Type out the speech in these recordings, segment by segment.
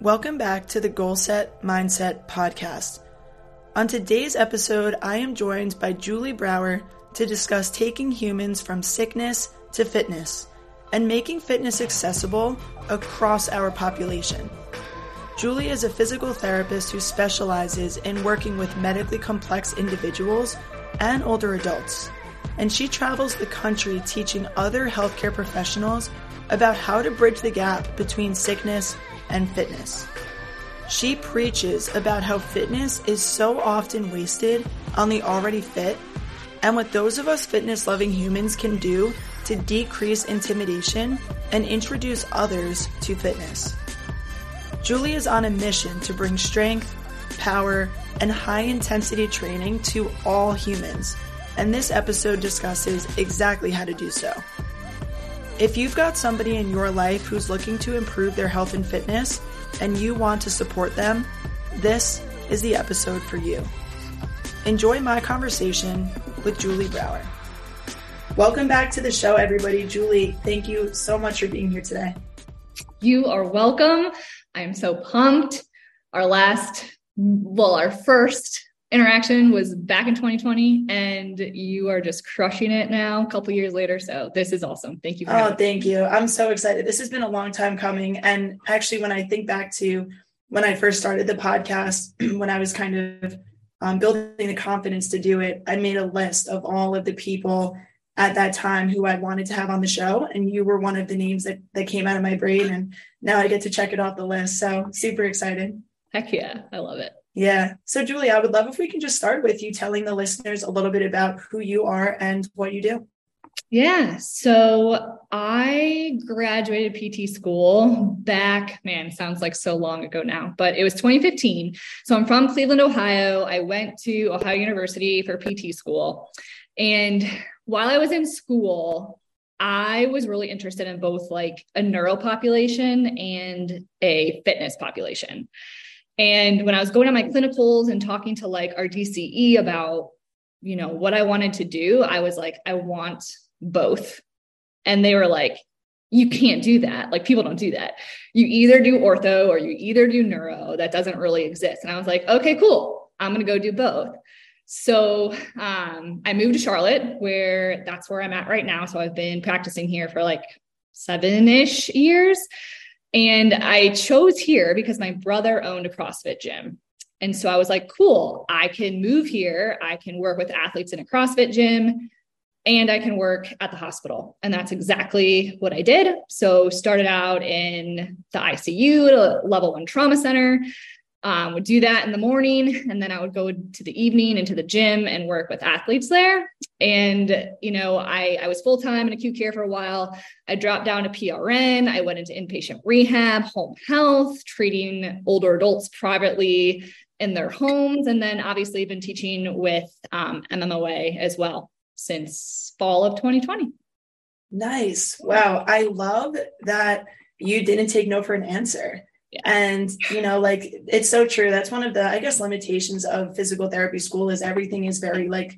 Welcome back to the Goal Set Mindset podcast. On today's episode, I am joined by Julie Brauer to discuss taking humans from sickness to fitness and making fitness accessible across our population. Julie is a physical therapist who specializes in working with medically complex individuals and older adults, and she travels the country teaching other healthcare professionals about how to bridge the gap between sickness and fitness. She preaches about how fitness is so often wasted on the already fit and what those of us fitness loving humans can do to decrease intimidation and introduce others to fitness. Julie is on a mission to bring strength, power, and high intensity training to all humans, and this episode discusses exactly how to do so. If you've got somebody in your life who's looking to improve their health and fitness and you want to support them, this is the episode for you. Enjoy my conversation with Julie Brauer. Welcome back to the show, everybody. Julie, thank you so much for being here today. You are welcome. I am so pumped. Our last, well, our first interaction was back in 2020 and you are just crushing it now a couple years later. So this is awesome. Thank you oh thank you. I'm so excited. This has been a long time coming. And actually when i think back to when i first started the podcast when i was kind of um, building the confidence to do it i made a list of all of the people at that time who i wanted to have on the show. And you were one of the names that, that came out of my brain. And now i get to check it off the list. So super excited. Heck yeah. I love it yeah. So, Julie, I would love if we can just start with you telling the listeners a little bit about who you are and what you do. Yeah. So I graduated PT school back, man, sounds like so long ago now, but it was 2015. So I'm from Cleveland, Ohio. I went to Ohio University for PT school. And while I was in school, I was really interested in both like a neuro population and a fitness population. And when I was going to my clinicals and talking to like our DCE about, you know, what I wanted to do, I was like, I want both. And they were like, you can't do that. Like people don't do that. You either do ortho or you either do neuro. That doesn't really exist. And I was like, okay, cool. I'm going to go do both. So um, I moved to Charlotte, where that's where I'm at right now. So I've been practicing here for like seven ish years. And I chose here because my brother owned a CrossFit gym. And so I was like, cool, I can move here. I can work with athletes in a CrossFit gym and I can work at the hospital. And that's exactly what I did. So started out in the ICU, at a level one trauma center, um, would do that in the morning and then i would go to the evening into the gym and work with athletes there. And you know i, I was full-time in acute care for a while. I dropped down to prn i went into inpatient rehab home health treating older adults privately in their homes and then obviously been teaching with um, mmoa as well since fall of 2020 nice. Wow. I love that you didn't take no for an answer yeah. And, you know, like it's so true. That's one of the, I guess, limitations of physical therapy school is everything is very like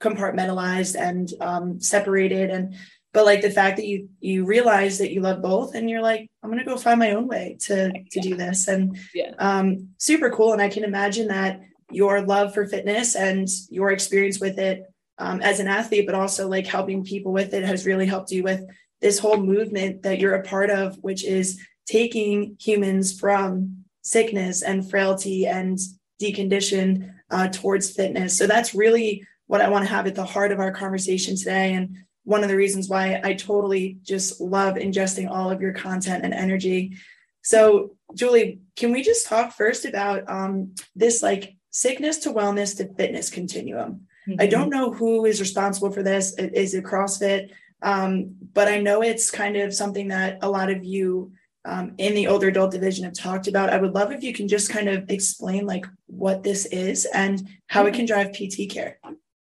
compartmentalized and um, separated. And, but like the fact that you, you realize that you love both and you're like, I'm going to go find my own way to, to do this. And yeah. um, super cool. And I can imagine that your love for fitness and your experience with it um, as an athlete, but also like helping people with it has really helped you with this whole movement that you're a part of, which is taking humans from sickness and frailty and decondition uh, towards fitness. So that's really what I want to have at the heart of our conversation today. And one of the reasons why I totally just love ingesting all of your content and energy. So, Julie, can we just talk first about um, this like sickness to wellness to fitness continuum? Mm-hmm. I don't know who is responsible for this. Is it CrossFit? Um, but I know it's kind of something that a lot of you um, in the older adult division have talked about. I would love if you can just kind of explain like what this is and how it can drive PT care.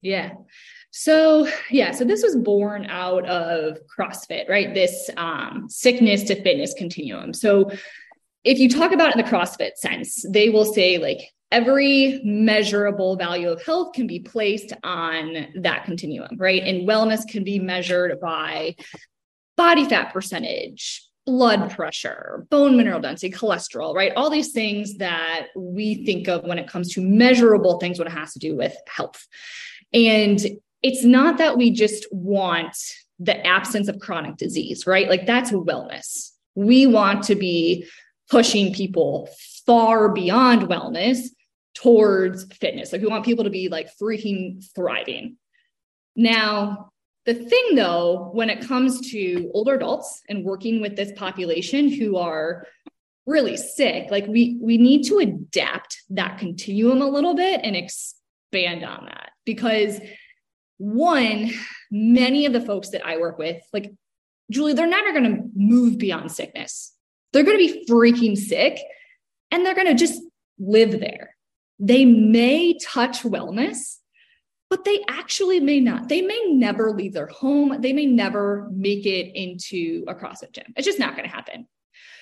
Yeah. So yeah, so this was born out of CrossFit, right? This um, sickness to fitness continuum. So if you talk about it in the CrossFit sense, they will say like every measurable value of health can be placed on that continuum, right? And wellness can be measured by body fat percentage, blood pressure, bone mineral density, cholesterol, right? All these things that we think of when it comes to measurable things when it has to do with health. And it's not that we just want the absence of chronic disease, right? Like that's wellness. We want to be pushing people far beyond wellness towards fitness. Like we want people to be like freaking thriving. Now, the thing though, when it comes to older adults and working with this population who are really sick, like we we need to adapt that continuum a little bit and expand on that because one, many of the folks that I work with, like Julie, they're never going to move beyond sickness. They're going to be freaking sick and they're going to just live there. They may touch wellness, but they actually may not. They may never leave their home. They may never make it into a CrossFit gym. It's just not going to happen.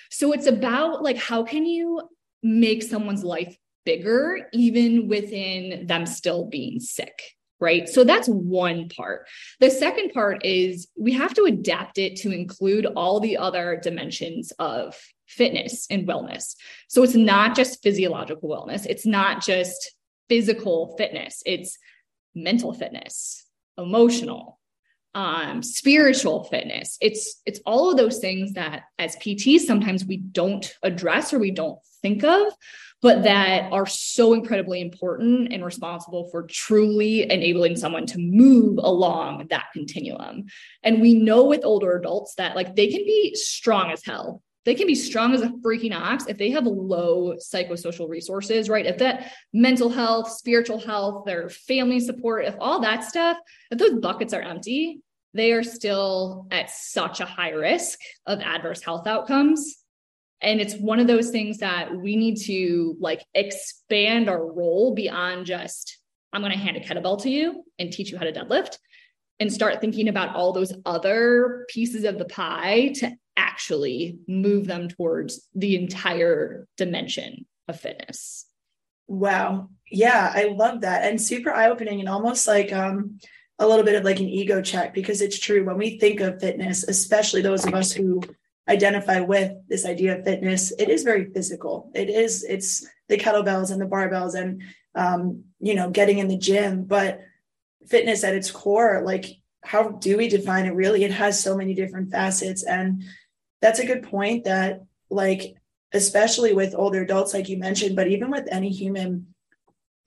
So it's about like, how can you make someone's life bigger, even within them still being sick? right? So that's one part. The second part is we have to adapt it to include all the other dimensions of fitness and wellness. So it's not just physiological wellness, it's not just physical fitness, it's mental fitness, emotional, um, spiritual fitness. It's it's all of those things that as PTs sometimes we don't address or we don't think of but that are so incredibly important and responsible for truly enabling someone to move along that continuum. And we know with older adults that like they can be strong as hell. They can be strong as a freaking ox if they have low psychosocial resources, right? If that mental health, spiritual health, their family support, if all that stuff, if those buckets are empty, they are still at such a high risk of adverse health outcomes and it's one of those things that we need to like expand our role beyond just i'm going to hand a kettlebell to you and teach you how to deadlift and start thinking about all those other pieces of the pie to actually move them towards the entire dimension of fitness. Wow. Yeah i love that. And super eye-opening and almost like um a little bit of like an ego check because it's true. When we think of fitness especially those of us who identify with this idea of fitness it is very physical. It is it's the kettlebells and the barbells and um, you know getting in the gym. But fitness at its core like how do we define it really? It has so many different facets. And that's a good point that like especially with older adults like you mentioned but even with any human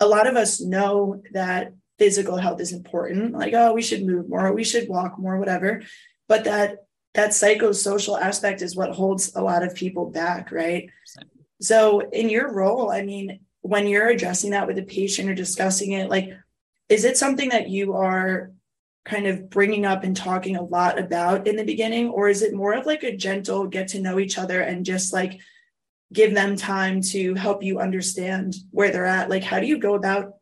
a lot of us know that physical health is important like oh we should move more we should walk more whatever but that that psychosocial aspect is what holds a lot of people back, right? So, in your role, I mean, when you're addressing that with a patient or discussing it, like, is it something that you are kind of bringing up and talking a lot about in the beginning, or is it more of like a gentle get to know each other and just like give them time to help you understand where they're at? Like, how do you go about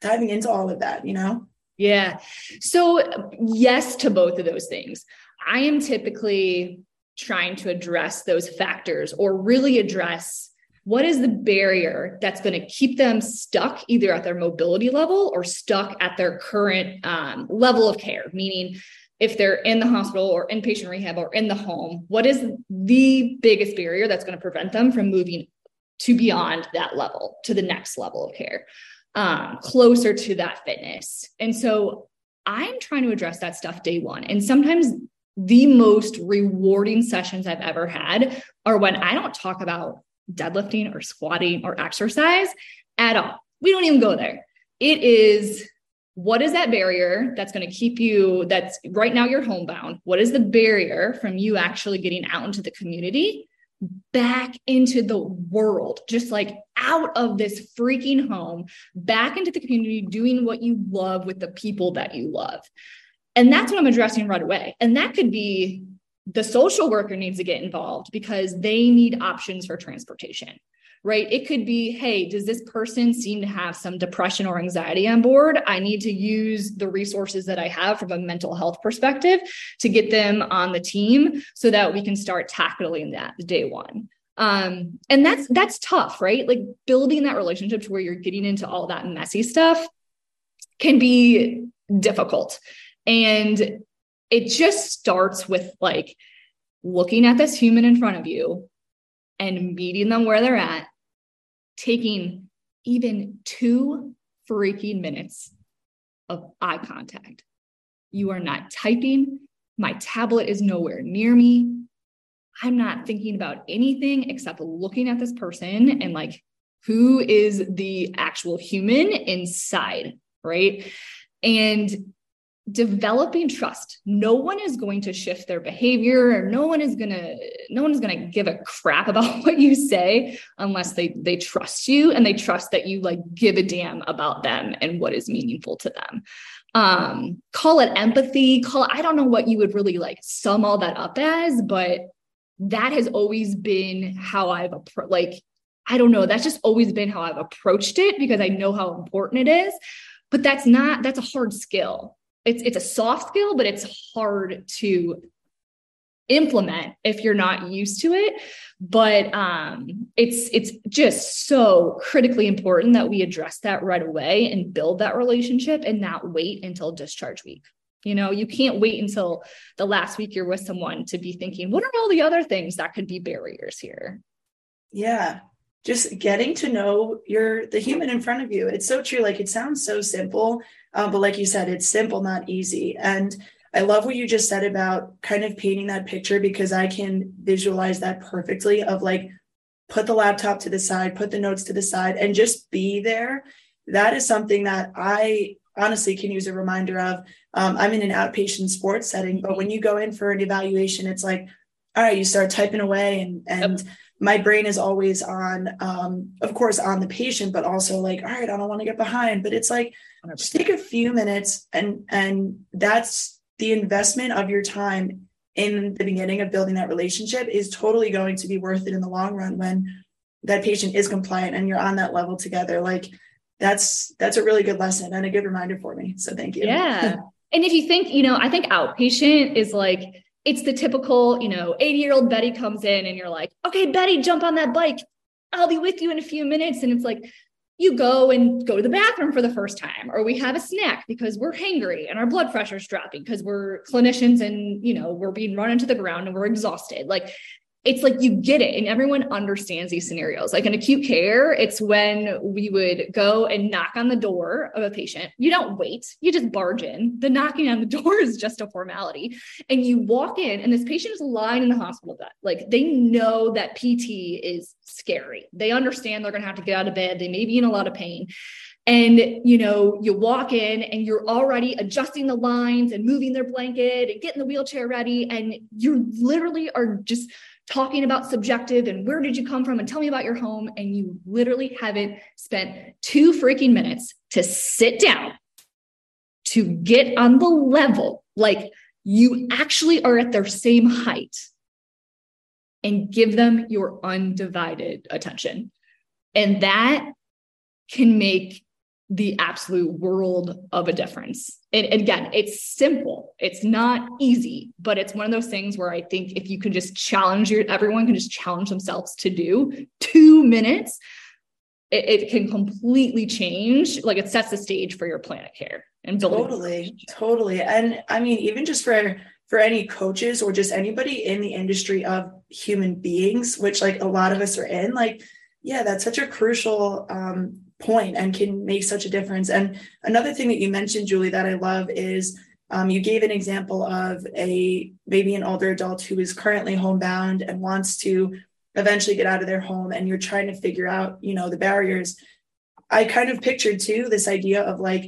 diving into all of that, you know? Yeah. So, yes to both of those things. I am typically trying to address those factors or really address what is the barrier that's going to keep them stuck either at their mobility level or stuck at their current um, level of care? Meaning if they're in the hospital or inpatient rehab or in the home what is the biggest barrier that's going to prevent them from moving to beyond that level to the next level of care um, closer to that fitness? And so i'm trying to address that stuff day one. And sometimes the most rewarding sessions I've ever had are when I don't talk about deadlifting or squatting or exercise at all. We don't even go there. It is what is that barrier that's going to keep you that's right now you're homebound what is the barrier from you actually getting out into the community back into the world just like out of this freaking home back into the community doing what you love with the people that you love and that's what I'm addressing right away. And that could be the social worker needs to get involved because they need options for transportation, right? It could be, hey, does this person seem to have some depression or anxiety on board? I need to use the resources that I have from a mental health perspective to get them on the team so that we can start tackling that day one. Um, and that's that's tough, right? Like building that relationship to where you're getting into all that messy stuff can be difficult. And it just starts with like looking at this human in front of you and meeting them where they're at, taking even two freaking minutes of eye contact. You are not typing. My tablet is nowhere near me. I'm not thinking about anything except looking at this person and like, who is the actual human inside, right? And developing trust. No one is going to shift their behavior. Or no one is going to no one is going to give a crap about what you say unless they they trust you and they trust that you like give a damn about them and what is meaningful to them. Um call it empathy. Call i don't know what you would really like sum all that up as but that has always been how i've like i don't know. That's just always been how i've approached it because i know how important it is but that's not that's a hard skill it's it's a soft skill, but it's hard to implement if you're not used to it. But um it's it's just so critically important that we address that right away and build that relationship and not wait until discharge week. You know you can't wait until the last week you're with someone to be thinking what are all the other things that could be barriers here? Yeah. Just getting to know your the human in front of you. It's so true. Like it sounds so simple um, but like you said it's simple not easy. And i love what you just said about kind of painting that picture because i can visualize that perfectly of like put the laptop to the side put the notes to the side and just be there. That is something that i honestly can use a reminder of. Um, i'm in an outpatient sports setting but when you go in for an evaluation it's like all right you start typing away and and yep my brain is always on um, of course on the patient but also like all right i don't want to get behind. But it's like 100%. just take a few minutes and and that's the investment of your time in the beginning of building that relationship is totally going to be worth it in the long run when that patient is compliant and you're on that level together. Like that's that's a really good lesson and a good reminder for me. So thank you. Yeah. And if you think you know i think outpatient is like it's the typical, you know, 80 year old Betty comes in and you're like, okay, Betty, jump on that bike. I'll be with you in a few minutes. And it's like, you go and go to the bathroom for the first time, or we have a snack because we're hangry and our blood pressure's dropping because we're clinicians and, you know, we're being run into the ground and we're exhausted. Like it's like you get it and everyone understands these scenarios. Like in acute care, it's when we would go and knock on the door of a patient. You don't wait, you just barge in. The knocking on the door is just a formality. And you walk in, and this patient is lying in the hospital bed. Like they know that PT is scary. They understand they're going to have to get out of bed. They may be in a lot of pain and you know you walk in and you're already adjusting the lines and moving their blanket and getting the wheelchair ready and you literally are just talking about subjective and where did you come from and tell me about your home. And you literally haven't spent two freaking minutes to sit down to get on the level, like you actually are at their same height and give them your undivided attention. And that can make the absolute world of a difference. And, again, it's simple. It's not easy, but it's one of those things where I think if you can just challenge your everyone can just challenge themselves to do two minutes, it, it can completely change. Like it sets the stage for your plan of care and building. Totally, totally. And I mean, even just for for any coaches or just anybody in the industry of human beings, which like a lot of us are in, like yeah, that's such a crucial um, point and can make such a difference. And another thing that you mentioned, Julie, that I love is um, you gave an example of a maybe an older adult who is currently homebound and wants to eventually get out of their home, and you're trying to figure out, you know, the barriers. I kind of pictured too this idea of like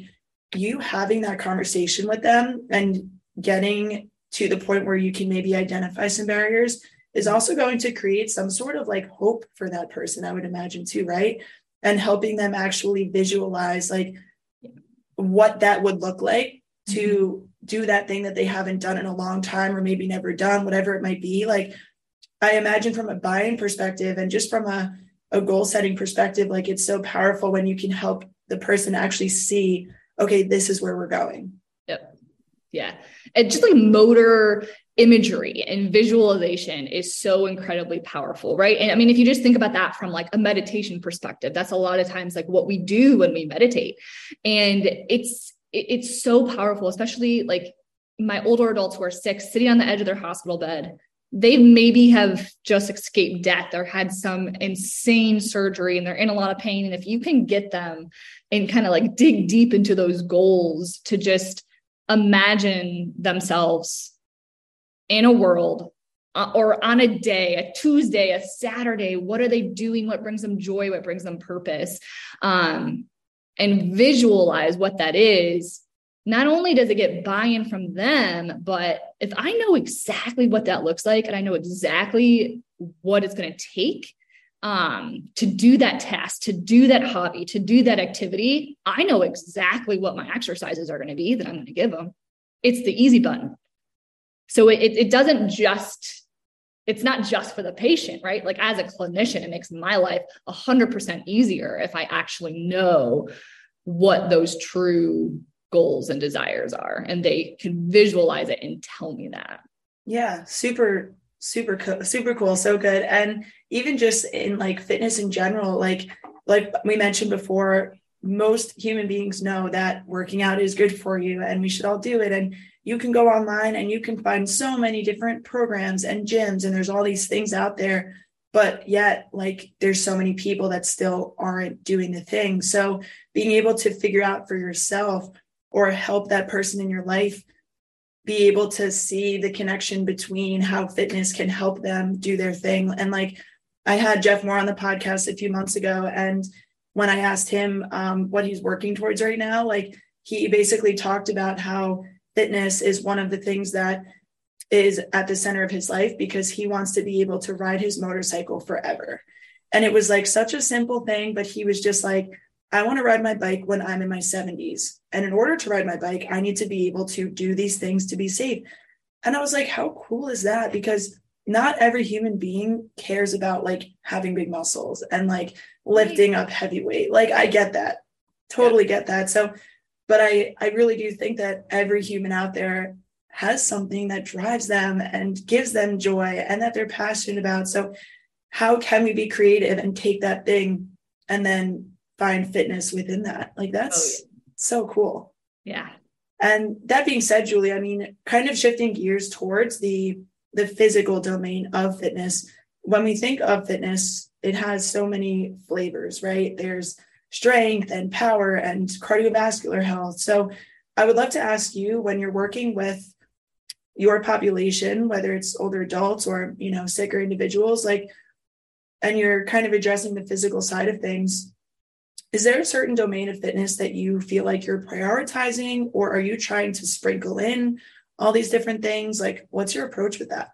you having that conversation with them and getting to the point where you can maybe identify some barriers is also going to create some sort of like hope for that person, I would imagine too, right? And helping them actually visualize like what that would look like to mm-hmm. do that thing that they haven't done in a long time or maybe never done whatever it might be. Like i imagine from a buying perspective and just from a, a goal setting perspective like it's so powerful when you can help the person actually see okay this is where we're going. Yep. Yeah just like motor imagery and visualization is so incredibly powerful, right? And I mean, if you just think about that from like a meditation perspective, that's a lot of times like what we do when we meditate. And it's it's so powerful, especially like my older adults who are sick, sitting on the edge of their hospital bed, they maybe have just escaped death or had some insane surgery and they're in a lot of pain. And if you can get them and kind of like dig deep into those goals to just imagine themselves in a world uh, or on a day, a Tuesday, a Saturday, what are they doing? What brings them joy? What brings them purpose? Um, and visualize what that is not only does it get buy-in from them, but if I know exactly what that looks like and I know exactly what it's going to take um, to do that task, to do that hobby, to do that activity, I know exactly what my exercises are going to be that I'm going to give them. It's the easy button. So it, it doesn't just, it's not just for the patient, right? Like as a clinician, it makes my life 100% easier if I actually know what those true goals and desires are and they can visualize it and tell me that yeah super super cool super cool so good. And even just in like fitness in general like like we mentioned before most human beings know that working out is good for you and we should all do it. And you can go online and you can find so many different programs and gyms and there's all these things out there but yet like there's so many people that still aren't doing the thing. So being able to figure out for yourself or help that person in your life be able to see the connection between how fitness can help them do their thing. And like I had Jeff Moore on the podcast a few months ago, and when I asked him um, what he's working towards right now, like he basically talked about how fitness is one of the things that is at the center of his life because he wants to be able to ride his motorcycle forever. And it was like such a simple thing, but he was just like, I want to ride my bike when I'm in my 70s. And in order to ride my bike, I need to be able to do these things to be safe. And I was like, how cool is that? Because not every human being cares about like having big muscles and like lifting up heavy weight. Like I get that. Totally get that. So but I I really do think that every human out there has something that drives them and gives them joy and that they're passionate about. So how can we be creative and take that thing and then find fitness within that. Like that's oh. So cool. Yeah. And that being said, Julie, I mean, kind of shifting gears towards the the physical domain of fitness. When we think of fitness, it has so many flavors, right? There's strength and power and cardiovascular health. So I would love to ask you when you're working with your population, whether it's older adults or, you know, sicker individuals, like, and you're kind of addressing the physical side of things, is there a certain domain of fitness that you feel like you're prioritizing, or are you trying to sprinkle in all these different things? Like, what's your approach with that?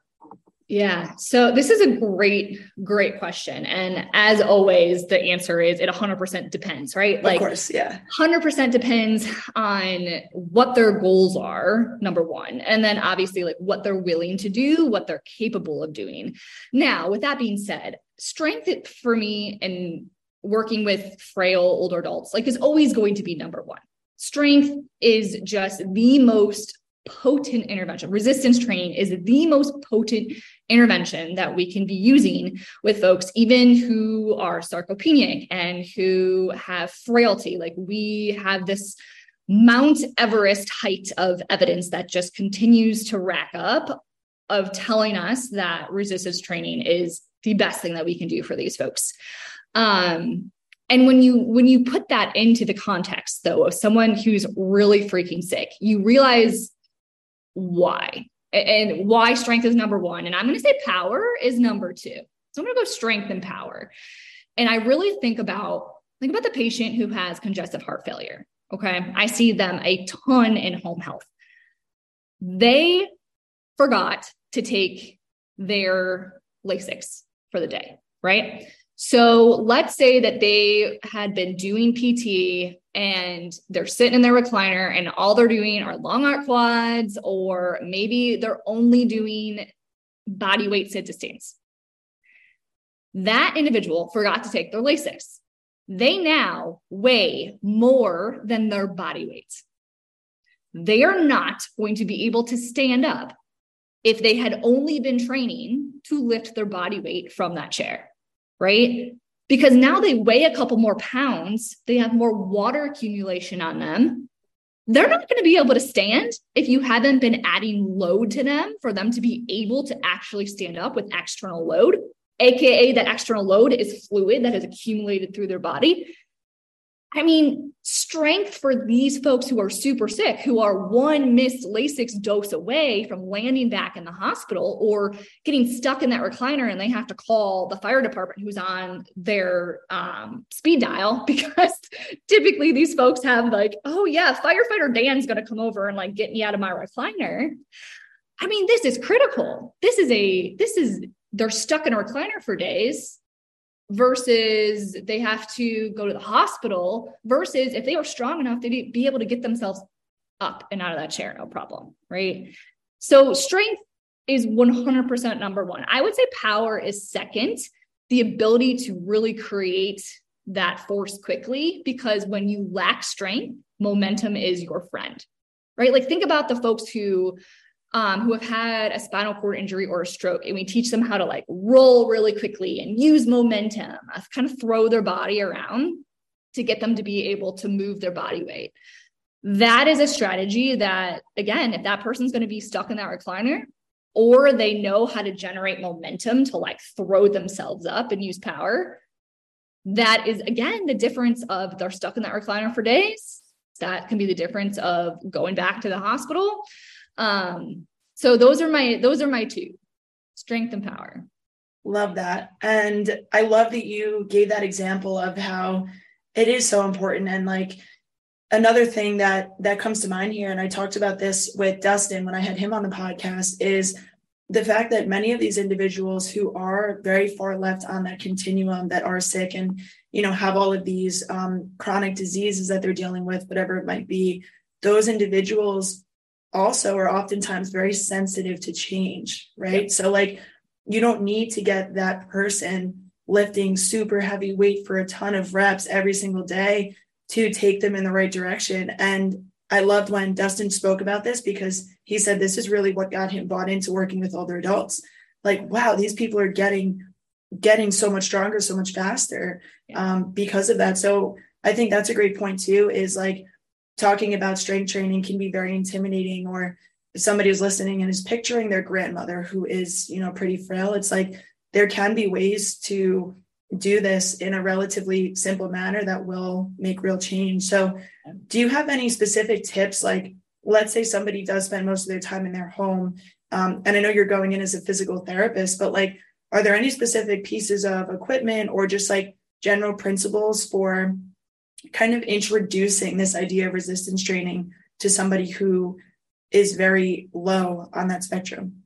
Yeah. So this is a great, great question. And as always, the answer is it 100% depends, right? Like, of course, yeah. 100% depends on what their goals are, number one. And then obviously, like what they're willing to do, what they're capable of doing. Now, with that being said, strength for me and working with frail older adults like is always going to be number one. Strength is just the most potent intervention. Resistance training is the most potent intervention that we can be using with folks even who are sarcopenic and who have frailty. Like we have this mount everest height of evidence that just continues to rack up of telling us that resistance training is the best thing that we can do for these folks um, and when you when you put that into the context though of someone who's really freaking sick, you realize why and why strength is number one. And I'm going to say power is number two. So I'm going to go strength and power. And I really think about think about the patient who has congestive heart failure. Okay. I see them a ton in home health. They forgot to take their Lasix for the day, right? So let's say that they had been doing PT and they're sitting in their recliner and all they're doing are long arc quads, or maybe they're only doing body weight sit to stands. That individual forgot to take their Lasix. They now weigh more than their body weight. They are not going to be able to stand up if they had only been training to lift their body weight from that chair right? Because now they weigh a couple more pounds, they have more water accumulation on them. they're not going to be able to stand if you haven't been adding load to them for them to be able to actually stand up with external load, aka that external load is fluid that has accumulated through their body. I mean, strength for these folks who are super sick, who are one missed Lasix dose away from landing back in the hospital or getting stuck in that recliner and they have to call the fire department who's on their um, speed dial because typically these folks have like, oh yeah, firefighter Dan's going to come over and like get me out of my recliner. I mean, this is critical. This is a, this is, they're stuck in a recliner for days versus they have to go to the hospital versus if they were strong enough they'd be able to get themselves up and out of that chair no problem right? So strength is 100% number one. I would say power is second. The ability to really create that force quickly because when you lack strength momentum is your friend right? Like think about the folks who um, who have had a spinal cord injury or a stroke, and we teach them how to like roll really quickly and use momentum, uh, kind of throw their body around to get them to be able to move their body weight. That is a strategy that, again, if that person's going to be stuck in that recliner, or they know how to generate momentum to like throw themselves up and use power, that is again the difference of they're stuck in that recliner for days. That can be the difference of going back to the hospital um, so those are my those are my two strength and power. Love that. And I love that you gave that example of how it is so important. And like another thing that that comes to mind here, and I talked about this with Dustin when I had him on the podcast, is the fact that many of these individuals who are very far left on that continuum that are sick and you know have all of these um, chronic diseases that they're dealing with whatever it might be those individuals also are oftentimes very sensitive to change, right? Yep. So, like, you don't need to get that person lifting super heavy weight for a ton of reps every single day to take them in the right direction. And I loved when Dustin spoke about this because he said this is really what got him bought into working with older adults. Like, wow, these people are getting getting so much stronger, so much faster um, because of that. So I think that's a great point too. Is like talking about strength training can be very intimidating or if somebody is listening and is picturing their grandmother who is you know pretty frail it's like there can be ways to do this in a relatively simple manner that will make real change. So do you have any specific tips? Like let's say somebody does spend most of their time in their home um, and i know you're going in as a physical therapist but like are there any specific pieces of equipment or just like general principles for kind of introducing this idea of resistance training to somebody who is very low on that spectrum?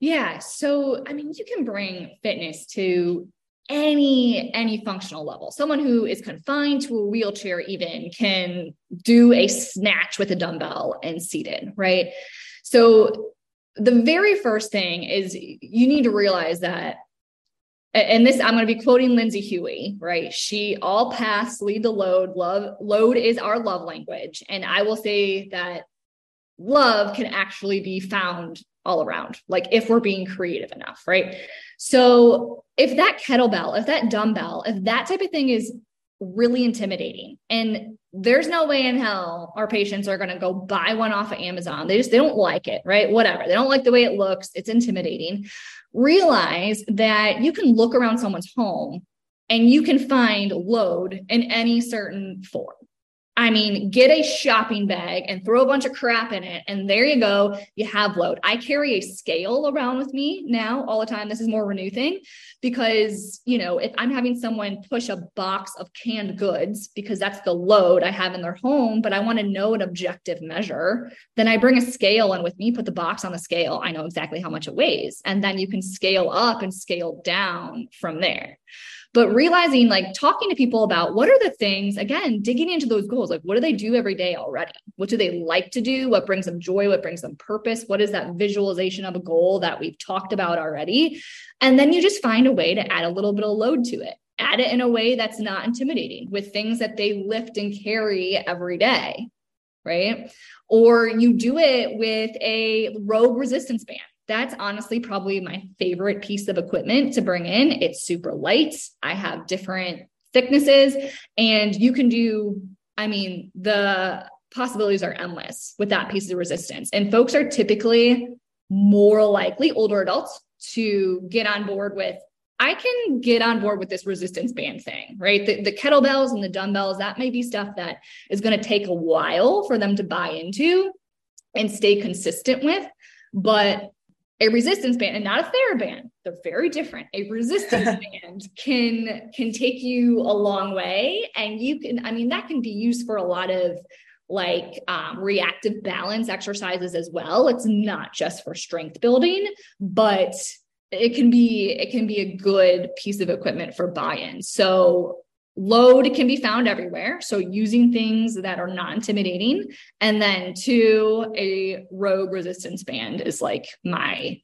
Yeah. So, I mean, you can bring fitness to any any functional level someone who is confined to a wheelchair even can do a snatch with a dumbbell and seated right so the very first thing is you need to realize that and this I'm going to be quoting Lindsay Huey, right? She all paths lead to load. Love, load is our love language. And I will say that love can actually be found all around, like if we're being creative enough, right? So if that kettlebell, if that dumbbell, if that type of thing is really intimidating and there's no way in hell our patients are going to go buy one off of Amazon. They just they don't like it, right? Whatever. They don't like the way it looks. It's intimidating realize that you can look around someone's home and you can find load in any certain form. I mean, get a shopping bag and throw a bunch of crap in it. And there you go. You have load. I carry a scale around with me now all the time. This is more renew thing because, you know, if I'm having someone push a box of canned goods because that's the load I have in their home, but I want to know an objective measure, then I bring a scale and with me, put the box on the scale. I know exactly how much it weighs. And then you can scale up and scale down from there but realizing like talking to people about what are the things again digging into those goals like what do they do every day already? What do they like to do? What brings them joy? What brings them purpose? What is that visualization of a goal that we've talked about already? And then you just find a way to add a little bit of load to it. Add it in a way that's not intimidating with things that they lift and carry every day right? Or you do it with a rogue resistance band that's honestly probably my favorite piece of equipment to bring in. It's super light. I have different thicknesses and you can do I mean the possibilities are endless with that piece of resistance. And folks are typically more likely, older adults, to get on board with I can get on board with this resistance band thing, right? The, the, kettlebells and the dumbbells, that may be stuff that is going to take a while for them to buy into and stay consistent with. But a resistance band and not a TheraBand, they're very different. A resistance band can can take you a long way. And you can, I mean, that can be used for a lot of like um, reactive balance exercises as well. It's not just for strength building, but it can be it can be a good piece of equipment for buy-in. So load can be found everywhere. So using things that are not intimidating. And then two, a rogue resistance band is like my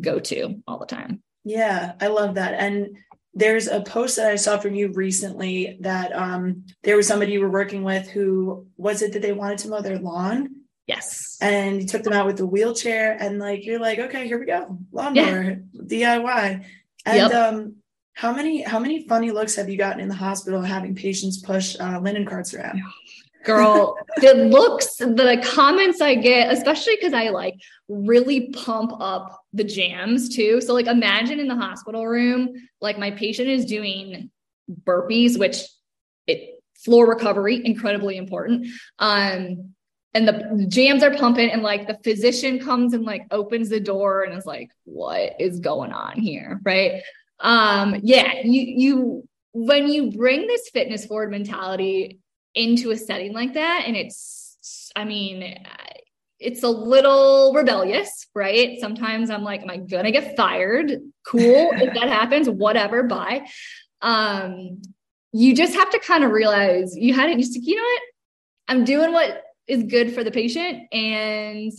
go-to all the time. Yeah, I love that. And there's a post that I saw from you recently that um, there was somebody you were working with who was it that they wanted to mow their lawn? Yes. And you took them out with the wheelchair and like you're like, okay, here we go. Lawnmower, yeah. DIY. And yep. um how many how many funny looks have you gotten in the hospital having patients push uh, linen carts around? Girl, the looks, the comments I get, especially because I like really pump up the jams too. So like imagine in the hospital room, like my patient is doing burpees, which it floor recovery, incredibly important. Um, and the jams are pumping and like the physician comes and like opens the door and is like what is going on here right um yeah you you when you bring this fitness forward mentality into a setting like that and it's i mean it's a little rebellious right? Sometimes i'm like am i gonna get fired? Cool. If that happens whatever bye. Um you just have to kind of realize you had it just you know what? I'm doing what is good for the patient and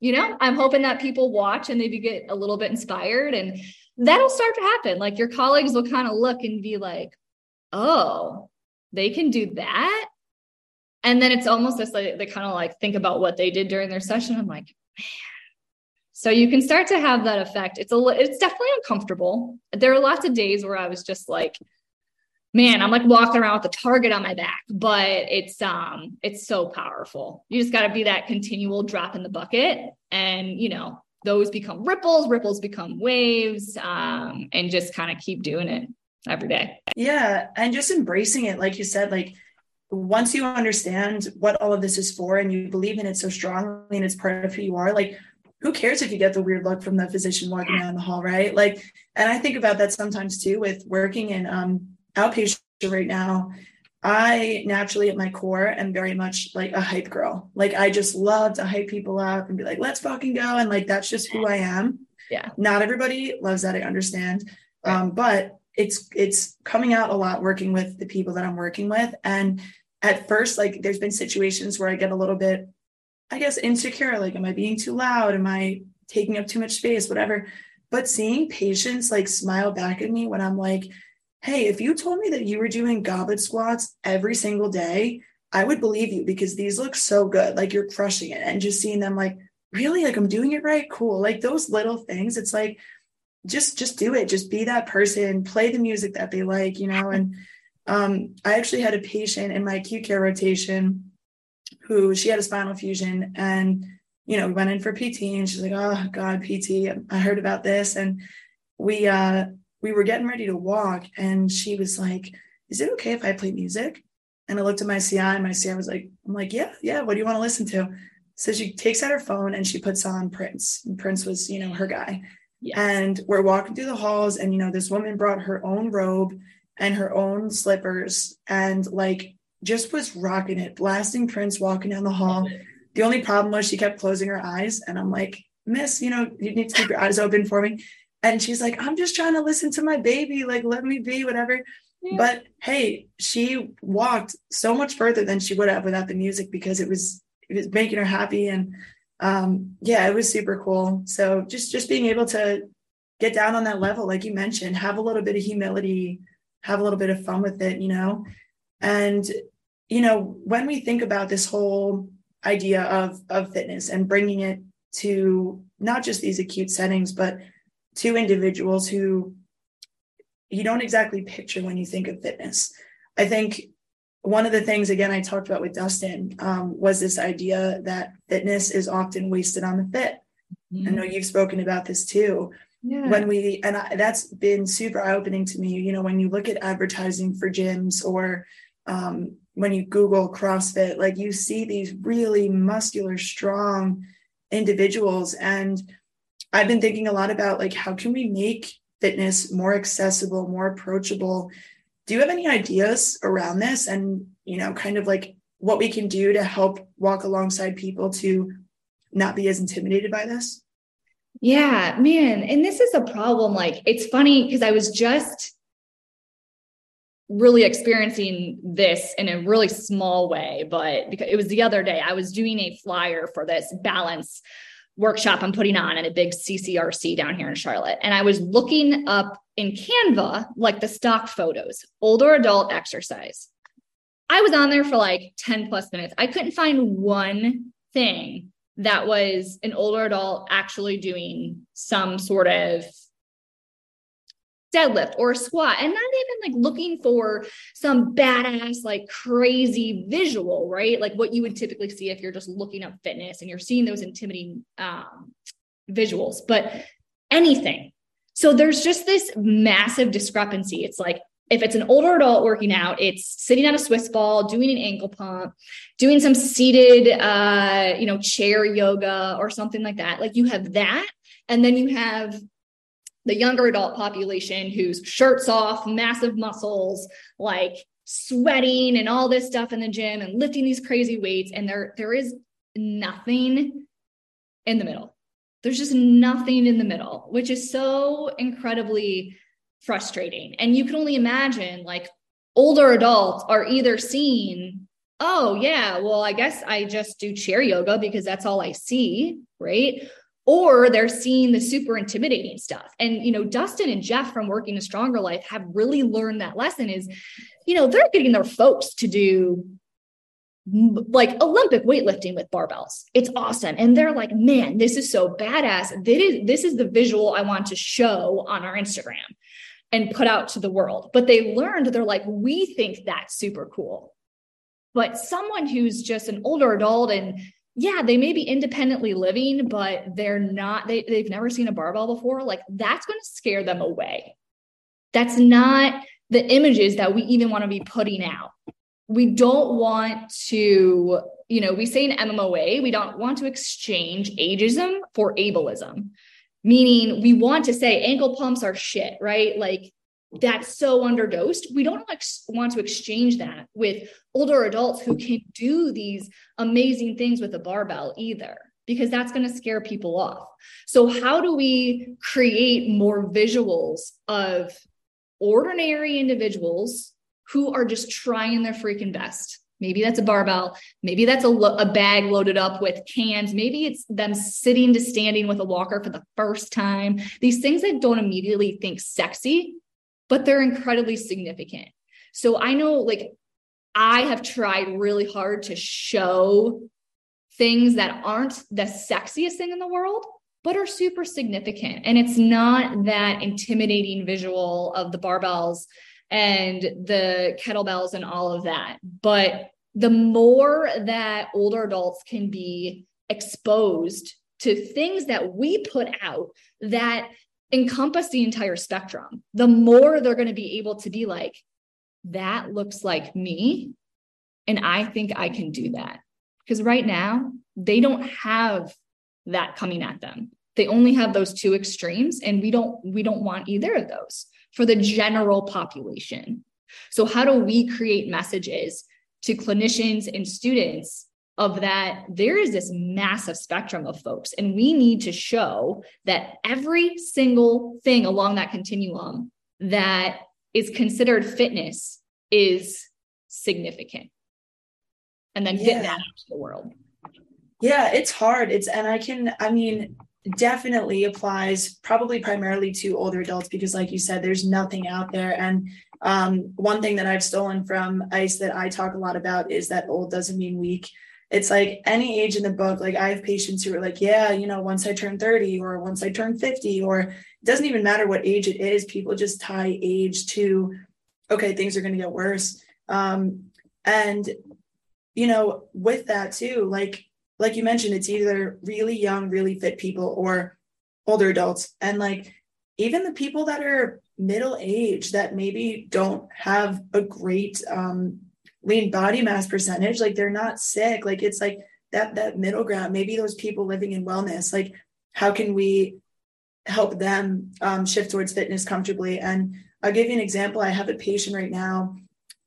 you know i'm hoping that people watch and maybe get a little bit inspired and that'll start to happen. Like your colleagues will kind of look and be like oh they can do that? And then it's almost as like they kind of like think about what they did during their session. I'm like man. So you can start to have that effect. It's a it's definitely uncomfortable. There are lots of days where i was just like man, I'm like walking around with a target on my back, but it's um it's so powerful. You just got to be that continual drop in the bucket and you know, those become ripples, ripples become waves um and just kind of keep doing it every day. Yeah, and just embracing it like you said like once you understand what all of this is for and you believe in it so strongly and it's part of who you are like who cares if you get the weird look from the physician walking down the hall right like and i think about that sometimes too with working in um outpatient right now, I naturally at my core am very much like a hype girl. Like I just love to hype people up and be like, let's fucking go. And like that's just who I am. Yeah. Not everybody loves that, I understand. Right. Um, but it's it's coming out a lot working with the people that I'm working with. And at first, like there's been situations where I get a little bit, I guess, insecure. Like, am I being too loud? Am I taking up too much space? Whatever. But seeing patients like smile back at me when I'm like, hey, if you told me that you were doing goblet squats every single day, I would believe you because these look so good. Like you're crushing it. And just seeing them like, really? Like I'm doing it right? Cool. Like those little things, it's like, just just do it. Just be that person, play the music that they like, you know. And um, I actually had a patient in my acute care rotation who she had a spinal fusion and you know, we went in for PT and she's like, oh God, PT, I heard about this. And we uh we were getting ready to walk and she was like, Is it okay if I play music? And I looked at my CI and my CI was like, I'm like, Yeah, yeah, what do you want to listen to? So she takes out her phone and she puts on Prince. And Prince was, you know, her guy. Yes. And we're walking through the halls, and you know, this woman brought her own robe and her own slippers and like just was rocking it, blasting Prince walking down the hall. The only problem was she kept closing her eyes. And I'm like, Miss, you know, you need to keep your eyes open for me. And she's like, I'm just trying to listen to my baby, like, let me be, whatever. Yeah. But hey, she walked so much further than she would have without the music because it was it was making her happy. And um, yeah, it was super cool. So just just being able to get down on that level, like you mentioned, have a little bit of humility, have a little bit of fun with it, you know. And you know, when we think about this whole idea of of fitness and bringing it to not just these acute settings, but to individuals who you don't exactly picture when you think of fitness. I think one of the things again I talked about with Dustin um, was this idea that fitness is often wasted on the fit. Mm-hmm. I know you've spoken about this too. Yeah. When we and I, that's been super eye opening to me. You know, when you look at advertising for gyms or um, when you Google CrossFit, like you see these really muscular, strong individuals. And I've been thinking a lot about like how can we make fitness more accessible, more approachable? Do you have any ideas around this and, you know, kind of like what we can do to help walk alongside people to not be as intimidated by this? Yeah, man. And this is a problem. Like, it's funny because I was just really experiencing this in a really small way, but because it was the other day, I was doing a flyer for this balance workshop I'm putting on at a big CCRC down here in Charlotte. And I was looking up in Canva, like the stock photos, older adult exercise. I was on there for like 10 plus minutes. I couldn't find one thing that was an older adult actually doing some sort of deadlift or a squat and not even like looking for some badass like crazy visual right? Like what you would typically see if you're just looking up fitness and you're seeing those intimidating um, visuals but anything. So there's just this massive discrepancy. It's like if it's an older adult working out it's sitting on a swiss ball doing an ankle pump doing some seated uh you know chair yoga or something like that. Like you have that and then you have the younger adult population who's shirts off, massive muscles, like sweating and all this stuff in the gym and lifting these crazy weights. And there, there is nothing in the middle. There's just nothing in the middle, which is so incredibly frustrating. And you can only imagine like older adults are either seeing, oh, yeah, well, I guess I just do chair yoga because that's all I see, right? Or they're seeing the super intimidating stuff. And, you know, Dustin and Jeff from Working a Stronger Life have really learned that lesson is, you know, they're getting their folks to do like Olympic weightlifting with barbells. It's awesome. And they're like, man, this is so badass. This is, this is the visual I want to show on our Instagram and put out to the world. But they learned, they're like, we think that's super cool. But someone who's just an older adult and yeah, they may be independently living, but they're not, they, they've never seen a barbell before. Like that's going to scare them away. That's not the images that we even want to be putting out. We don't want to, you know, we say in MMOA, we don't want to exchange ageism for ableism, meaning we want to say ankle pumps are shit, right? Like that's so underdosed. We don't want to exchange that with older adults who can do these amazing things with a barbell either, because that's going to scare people off. So, how do we create more visuals of ordinary individuals who are just trying their freaking best? Maybe that's a barbell. Maybe that's a, lo- a bag loaded up with cans. Maybe it's them sitting to standing with a walker for the first time. These things that don't immediately think sexy but they're incredibly significant. So I know like I have tried really hard to show things that aren't the sexiest thing in the world, but are super significant. And it's not that intimidating visual of the barbells and the kettlebells and all of that. But the more that older adults can be exposed to things that we put out that encompass the entire spectrum, the more they're going to be able to be like, that looks like me. And I think I can do that. Because right now, they don't have that coming at them. They only have those two extremes. And we don't, we don't want either of those for the general population. So, how do we create messages to clinicians and students of that there is this massive spectrum of folks and we need to show that every single thing along that continuum that is considered fitness is significant. And then yeah. get that out to the world. Yeah it's hard. It's and i can i mean definitely applies probably primarily to older adults because like you said there's nothing out there. And um, one thing that i've stolen from ICE that i talk a lot about is that old doesn't mean weak it's like any age in the book like i have patients who are like yeah you know once i turn 30 or once i turn 50 or it doesn't even matter what age it is people just tie age to okay things are going to get worse um, And, you know, with that too, like, like you mentioned, it's either really young, really fit people or older adults. And like, even the people that are middle age that maybe don't have a great um, lean body mass percentage, like they're not sick. Like it's like that that middle ground. Maybe those people living in wellness, like how can we help them um, shift towards fitness comfortably? And I'll give you an example. I have a patient right now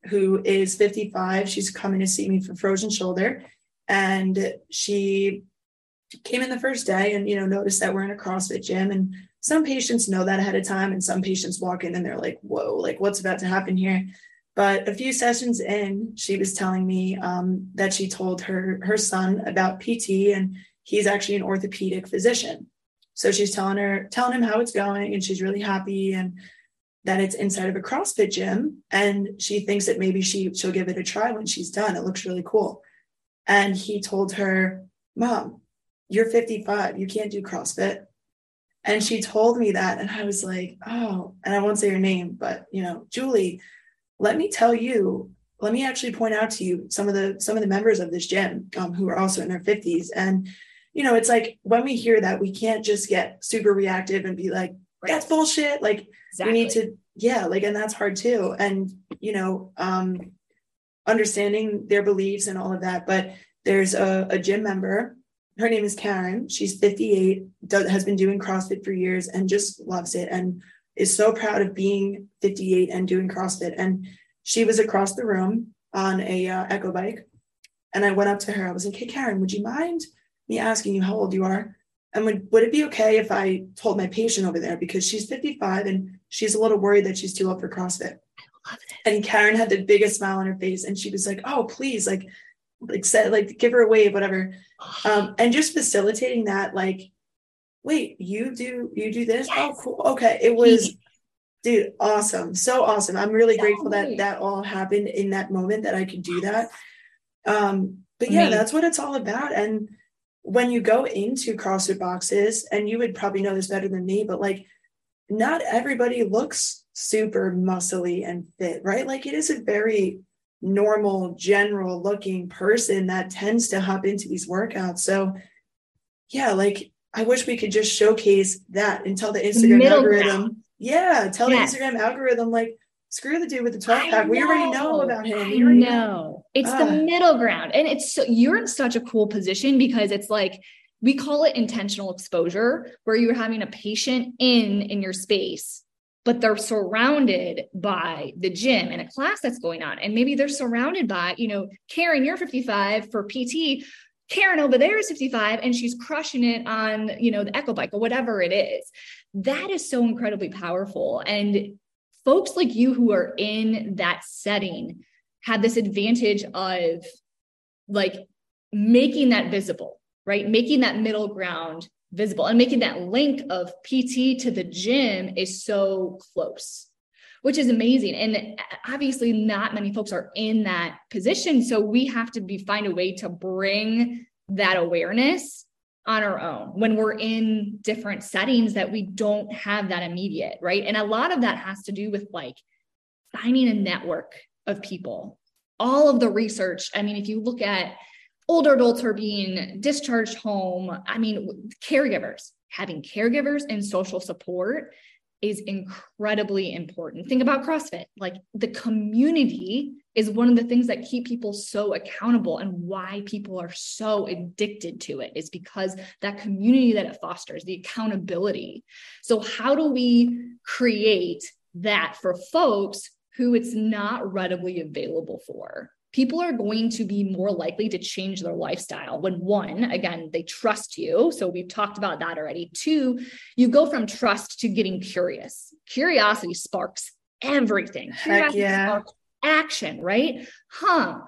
who is 55. She's coming to see me for frozen shoulder, and she came in the first day and you know noticed that we're in a CrossFit gym and some patients know that ahead of time and some patients walk in and they're like whoa like what's about to happen here but a few sessions in she was telling me um, that she told her her son about pt and he's actually an orthopedic physician. So she's telling her telling him how it's going and she's really happy and that it's inside of a crossfit gym and she thinks that maybe she she'll give it a try when she's done. It looks really cool. And he told her mom you're 55 you can't do crossfit. And she told me that. And I was like, oh, and I won't say her name, but you know, Julie, let me tell you, let me actually point out to you some of the some of the members of this gym um, who are also in their 50s. And you know, it's like when we hear that, we can't just get super reactive and be like, that's bullshit. Like exactly. we need to, yeah, like, and that's hard too. And you know, um, understanding their beliefs and all of that. But there's a, a gym member her name is Karen. She's 58, does, has been doing CrossFit for years and just loves it and is so proud of being 58 and doing CrossFit. And she was across the room on a uh, echo bike. And I went up to her. I was like, hey, Karen, would you mind me asking you how old you are? And would, would it be okay if I told my patient over there because she's 55 and she's a little worried that she's too old for CrossFit? And Karen had the biggest smile on her face and she was like, oh, please, like, like said like give her a wave whatever um and just facilitating that like wait you do you do this? Oh, yes. oh cool. Okay it was dude awesome. So awesome. I'm really grateful that that all happened in that moment that i could do that. Um but yeah that's what it's all about. And when you go into crossfit boxes and you would probably know this better than me but like not everybody looks super muscly and fit right? Like it is a very normal, general looking person that tends to hop into these workouts. So, yeah, like I wish we could just showcase that and tell the Instagram Middle algorithm. Ground. Yeah, tell yes. the Instagram algorithm like screw the dude with the 12 pack. We already know about him. We know. know. It's the ah. middle ground. And it's so you're in such a cool position because it's like we call it intentional exposure where you're having a patient in in your space but they're surrounded by the gym and a class that's going on. And maybe they're surrounded by, you know, Karen, you're 55 for PT. Karen over there is 55 and she's crushing it on, you know, the echo bike or whatever it is. That is so incredibly powerful. And folks like you who are in that setting have this advantage of like making that visible, right? Making that middle ground visible and making that link of PT to the gym is so close, which is amazing. And obviously, not many folks are in that position. So we have to be find a way to bring that awareness on our own when we're in different settings that we don't have that immediate, right? And a lot of that has to do with like finding a network of people. All of the research, I mean, if you look at older adults who are being discharged home. I mean, caregivers, having caregivers and social support is incredibly important. Think about CrossFit. Like the community is one of the things that keep people so accountable and why people are so addicted to it is because that community that it fosters, the accountability. So how do we create that for folks who it's not readily available for? People are going to be more likely to change their lifestyle when one, again, they trust you. So we've talked about that already. Two, you go from trust to getting curious. Curiosity sparks everything. Curiosity yeah. sparks action, right? Huh.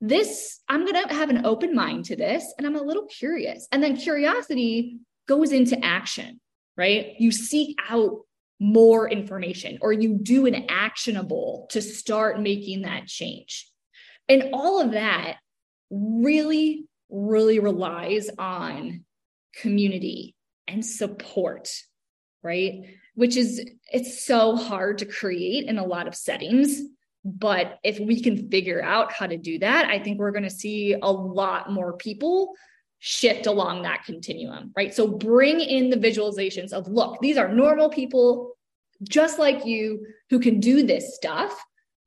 This, I'm going to have an open mind to this and I'm a little curious. And then curiosity goes into action, right? You seek out more information or you do an actionable to start making that change. And all of that really, really relies on community and support, right? Which is, it's so hard to create in a lot of settings But if we can figure out how to do that, I think we're going to see a lot more people shift along that continuum, right? So bring in the visualizations of look, these are normal people just like you who can do this stuff.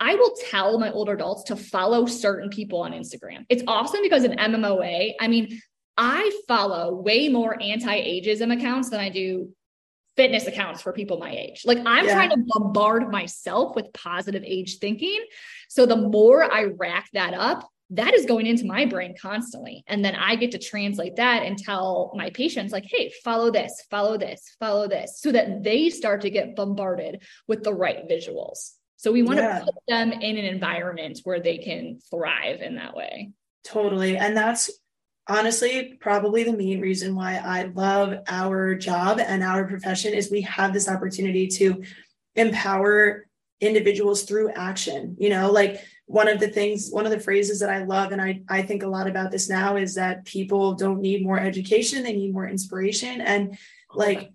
I will tell my older adults to follow certain people on Instagram. It's awesome because in MMOA, I mean, I follow way more anti ageism accounts than I do fitness accounts for people my age. Like I'm yeah. trying to bombard myself with positive age thinking. So the more I rack that up, that is going into my brain constantly. And then I get to translate that and tell my patients, like, hey, follow this, follow this, follow this, so that they start to get bombarded with the right visuals. So we want yeah. to put them in an environment where they can thrive in that way. Totally. And that's honestly probably the main reason why I love our job and our profession is we have this opportunity to empower individuals through action. You know, like one of the things, one of the phrases that I love, and I, I think a lot about this now is that people don't need more education, they need more inspiration. And like,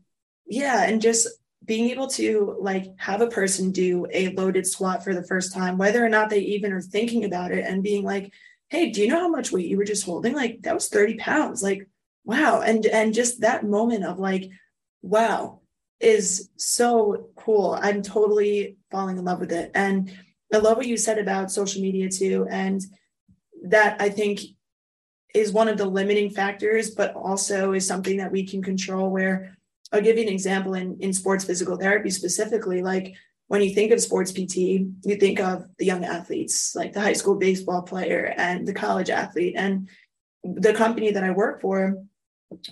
yeah, and just being able to like have a person do a loaded squat for the first time, whether or not they even are thinking about it, and being like, hey, do you know how much weight you were just holding? Like that was 30 pounds. Like, wow. And and just that moment of like, wow, is so cool. I'm totally falling in love with it. And I love what you said about social media too. And that I think is one of the limiting factors, but also is something that we can control. Where I'll give you an example in, in sports physical therapy specifically. Like when you think of sports PT, you think of the young athletes, like the high school baseball player and the college athlete. And the company that I work for,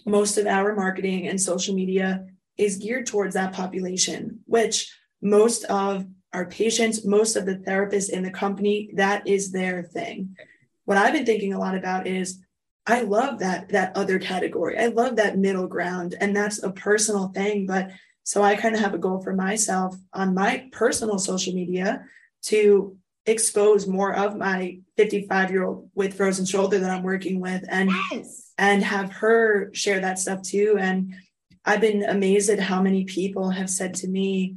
most of our marketing and social media is geared towards that population, which most of our patients, most of the therapists in the company, that is their thing. What I've been thinking a lot about is I love that that other category. I love that middle ground and that's a personal thing, but so I kind of have a goal for myself on my personal social media to expose more of my 55 year old with frozen shoulder that I'm working with and yes. and have her share that stuff too and I've been amazed at how many people have said to me,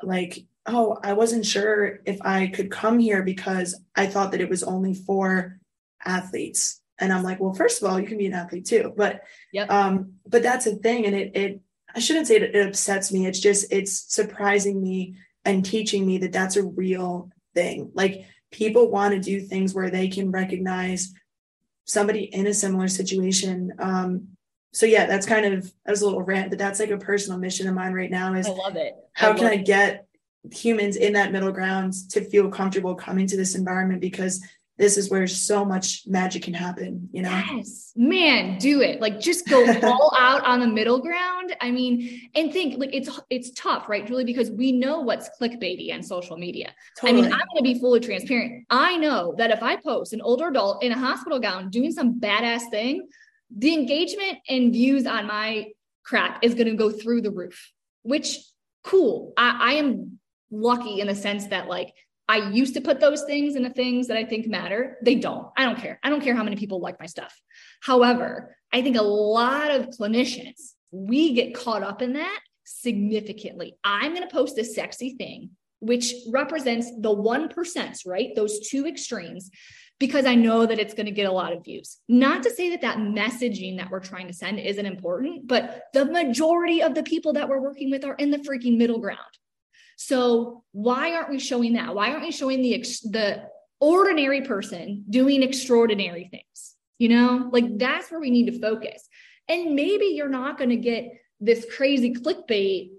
like, oh, I wasn't sure if I could come here because I thought that it was only for athletes. And I'm like, well, first of all, you can be an athlete too. But yep. um, but that's a thing. And it it I shouldn't say it, it upsets me. It's just it's surprising me and teaching me that that's a real thing. Like people want to do things where they can recognize somebody in a similar situation um, so yeah, that's kind of that was a little rant, but that's like a personal mission of mine right now is I love it. How I can I get humans in that middle ground to feel comfortable coming to this environment because this is where so much magic can happen, you know? Yes, man, do it. Like just go all out on the middle ground. I mean, and think like it's it's tough, right, Julie? Because we know what's clickbaity on social media. Totally. I mean, I'm gonna be fully transparent. I know that if I post an older adult in a hospital gown doing some badass thing, the engagement and views on my crap is going to go through the roof, which cool. I, I am lucky in the sense that like I used to put those things in the things that I think matter. They don't. I don't care. I don't care how many people like my stuff. However, I think a lot of clinicians, we get caught up in that significantly. I'm going to post this sexy thing, which represents the 1%, right? Those two extremes because I know that it's going to get a lot of views. Not to say that that messaging that we're trying to send isn't important, but the majority of the people that we're working with are in the freaking middle ground. So why aren't we showing that? Why aren't we showing the the ordinary person doing extraordinary things? You know, like that's where we need to focus. And maybe you're not going to get this crazy clickbait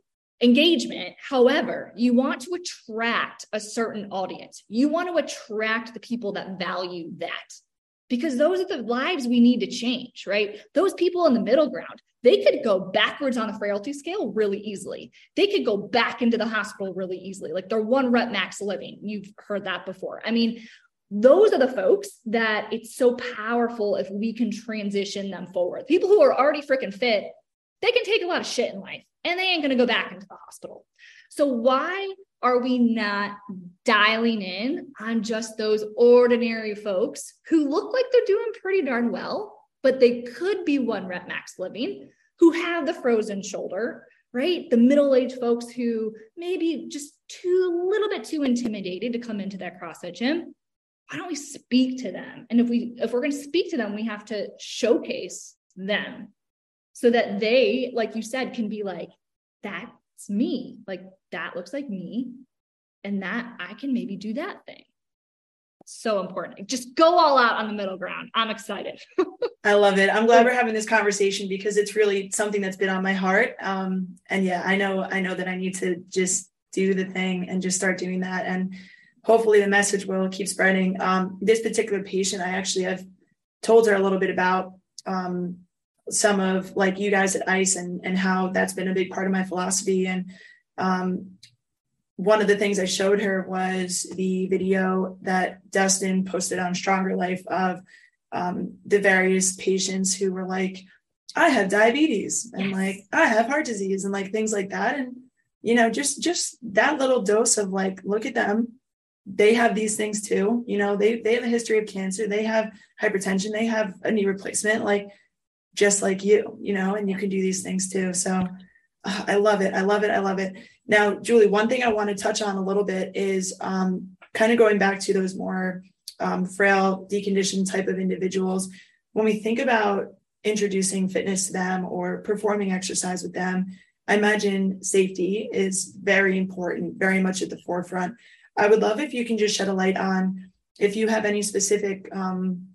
engagement. However, you want to attract a certain audience. You want to attract the people that value that because those are the lives we need to change, right? Those people in the middle ground, they could go backwards on the frailty scale really easily. They could go back into the hospital really easily. Like they're one rep max living. You've heard that before. I mean, those are the folks that it's so powerful if we can transition them forward. People who are already freaking fit, they can take a lot of shit in life and they ain't going to go back into the hospital. So, why are we not dialing in on just those ordinary folks who look like they're doing pretty darn well, but they could be one rep max living, who have the frozen shoulder, right? The middle aged folks who maybe just too little bit too intimidated to come into that CrossFit gym. Why don't we speak to them? And if we if we're going to speak to them, we have to showcase them so that they, like you said, can be like, that's me. Like that looks like me. And that I can maybe do that thing so important. Just go all out on the middle ground. I'm excited. I love it. I'm glad we're having this conversation because it's really something that's been on my heart. Um, and yeah, I know, I know that I need to just do the thing and just start doing that. And hopefully the message will keep spreading. Um, this particular patient, I actually have told her a little bit about um, some of like you guys at ICE and, and how that's been a big part of my philosophy. And um, one of the things I showed her was the video that Dustin posted on Stronger Life of um, the various patients who were like, I have diabetes and yes. like I have heart disease and like things like that. And you know, just just that little dose of like, look at them. They have these things too. You know, they they have a history of cancer, they have hypertension, they have a knee replacement, like just like you, you know, and you can do these things too. So uh, I love it. I love it. I love it. Now, Julie, one thing I want to touch on a little bit is um, kind of going back to those more um, frail, deconditioned type of individuals. When we think about introducing fitness to them or performing exercise with them, I imagine safety is very important, very much at the forefront. I would love if you can just shed a light on if you have any specific um,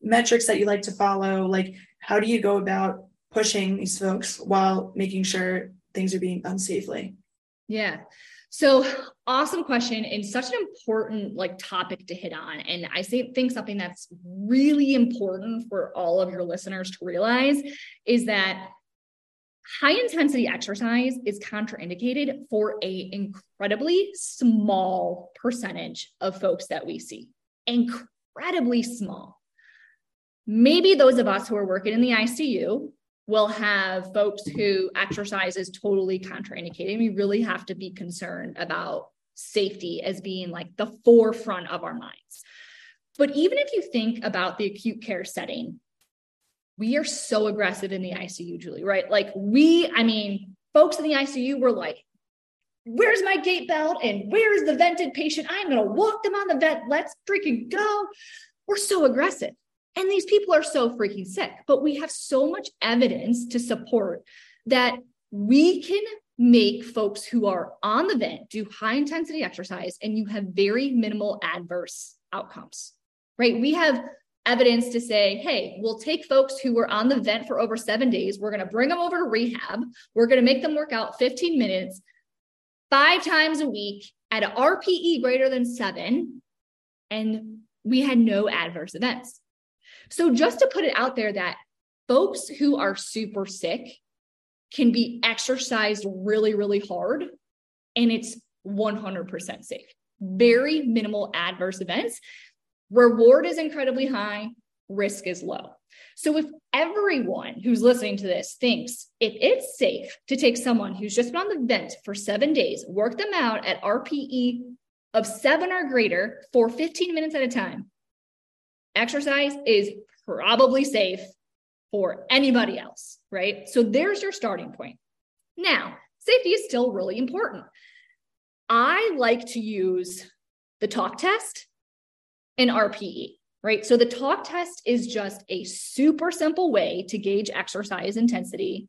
metrics that you like to follow, like how do you go about pushing these folks while making sure things are being done safely? Yeah. So awesome question and such an important like topic to hit on. And I think something that's really important for all of your listeners to realize is that high intensity exercise is contraindicated for a incredibly small percentage of folks that we see. Incredibly small. Maybe those of us who are working in the ICU will have folks who exercise is totally contraindicated. We really have to be concerned about safety as being like the forefront of our minds. But even if you think about the acute care setting, we are so aggressive in the ICU, Julie, right? Like we, I mean, folks in the ICU were like, where's my gait belt and where's the vented patient? I'm going to walk them on the vent. Let's freaking go. We're so aggressive. And these people are so freaking sick, but we have so much evidence to support that we can make folks who are on the vent do high intensity exercise and you have very minimal adverse outcomes, right? We have evidence to say, hey, we'll take folks who were on the vent for over seven days, we're going to bring them over to rehab, we're going to make them work out 15 minutes five times a week at an RPE greater than seven, and we had no adverse events. So just to put it out there that folks who are super sick can be exercised really, really hard and it's 100% safe. Very minimal adverse events. Reward is incredibly high, risk is low. So if everyone who's listening to this thinks if it's safe to take someone who's just been on the vent for seven days, work them out at RPE of seven or greater for 15 minutes at a time, exercise is probably safe for anybody else, right? So there's your starting point. Now, safety is still really important. I like to use the talk test and RPE, right? So the talk test is just a super simple way to gauge exercise intensity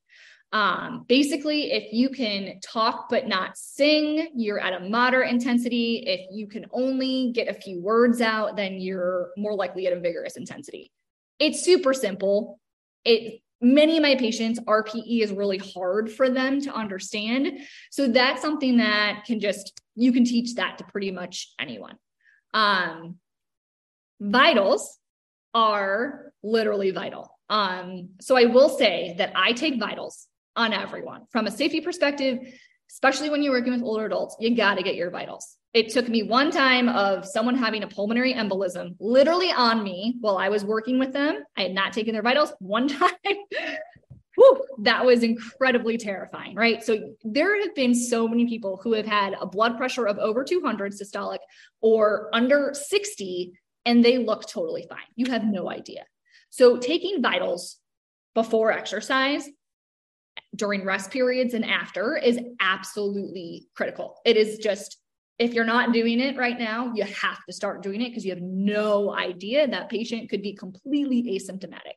um, basically, if you can talk but not sing, you're at a moderate intensity. If you can only get a few words out, then you're more likely at a vigorous intensity. It's super simple. It many of my patients RPE is really hard for them to understand. So that's something that can just you can teach that to pretty much anyone. Um, vitals are literally vital. Um, so I will say that I take vitals on everyone from a safety perspective, especially when you're working with older adults, you got to get your vitals. It took me one time of someone having a pulmonary embolism literally on me while I was working with them. I had not taken their vitals one time. Whew, that was incredibly terrifying, right? So there have been so many people who have had a blood pressure of over 200 systolic or under 60, and they look totally fine. You have no idea. So taking vitals before exercise during rest periods and after is absolutely critical. It is just if you're not doing it right now, you have to start doing it because you have no idea that patient could be completely asymptomatic.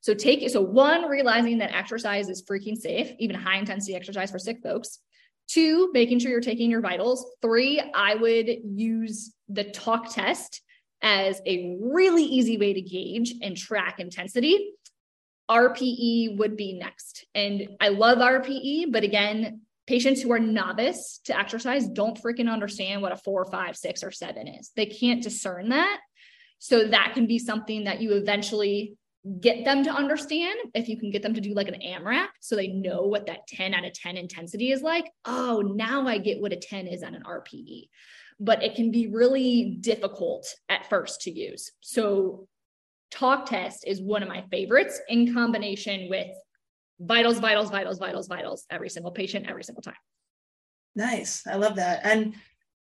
So take so one, realizing that exercise is freaking safe, even high intensity exercise for sick folks. Two, making sure you're taking your vitals. Three, I would use the talk test as a really easy way to gauge and track intensity. RPE would be next. And I love RPE, but again, patients who are novice to exercise don't freaking understand what a four, five, six, or seven is. They can't discern that. So that can be something that you eventually get them to understand if you can get them to do like an AMRAP so they know what that 10 out of 10 intensity is like. Oh, now I get what a 10 is on an RPE. But it can be really difficult at first to use. So talk test is one of my favorites in combination with vitals, vitals, vitals, vitals, vitals, every single patient, every single time. Nice. I love that. And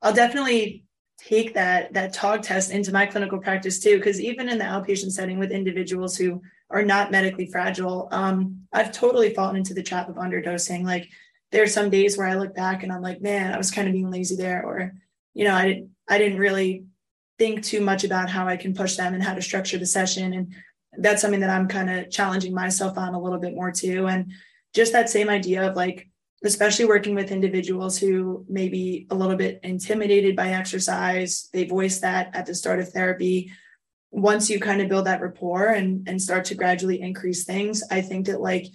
I'll definitely take that that talk test into my clinical practice too because even in the outpatient setting with individuals who are not medically fragile um, i've totally fallen into the trap of underdosing like there are some days where i look back and i'm like man i was kind of being lazy there or you know i didn't i didn't really think too much about how i can push them and how to structure the session and that's something that i'm kind of challenging myself on a little bit more too and just that same idea of like especially working with individuals who may be a little bit intimidated by exercise. They voice that at the start of therapy. Once you kind of build that rapport and, and start to gradually increase things, I think that like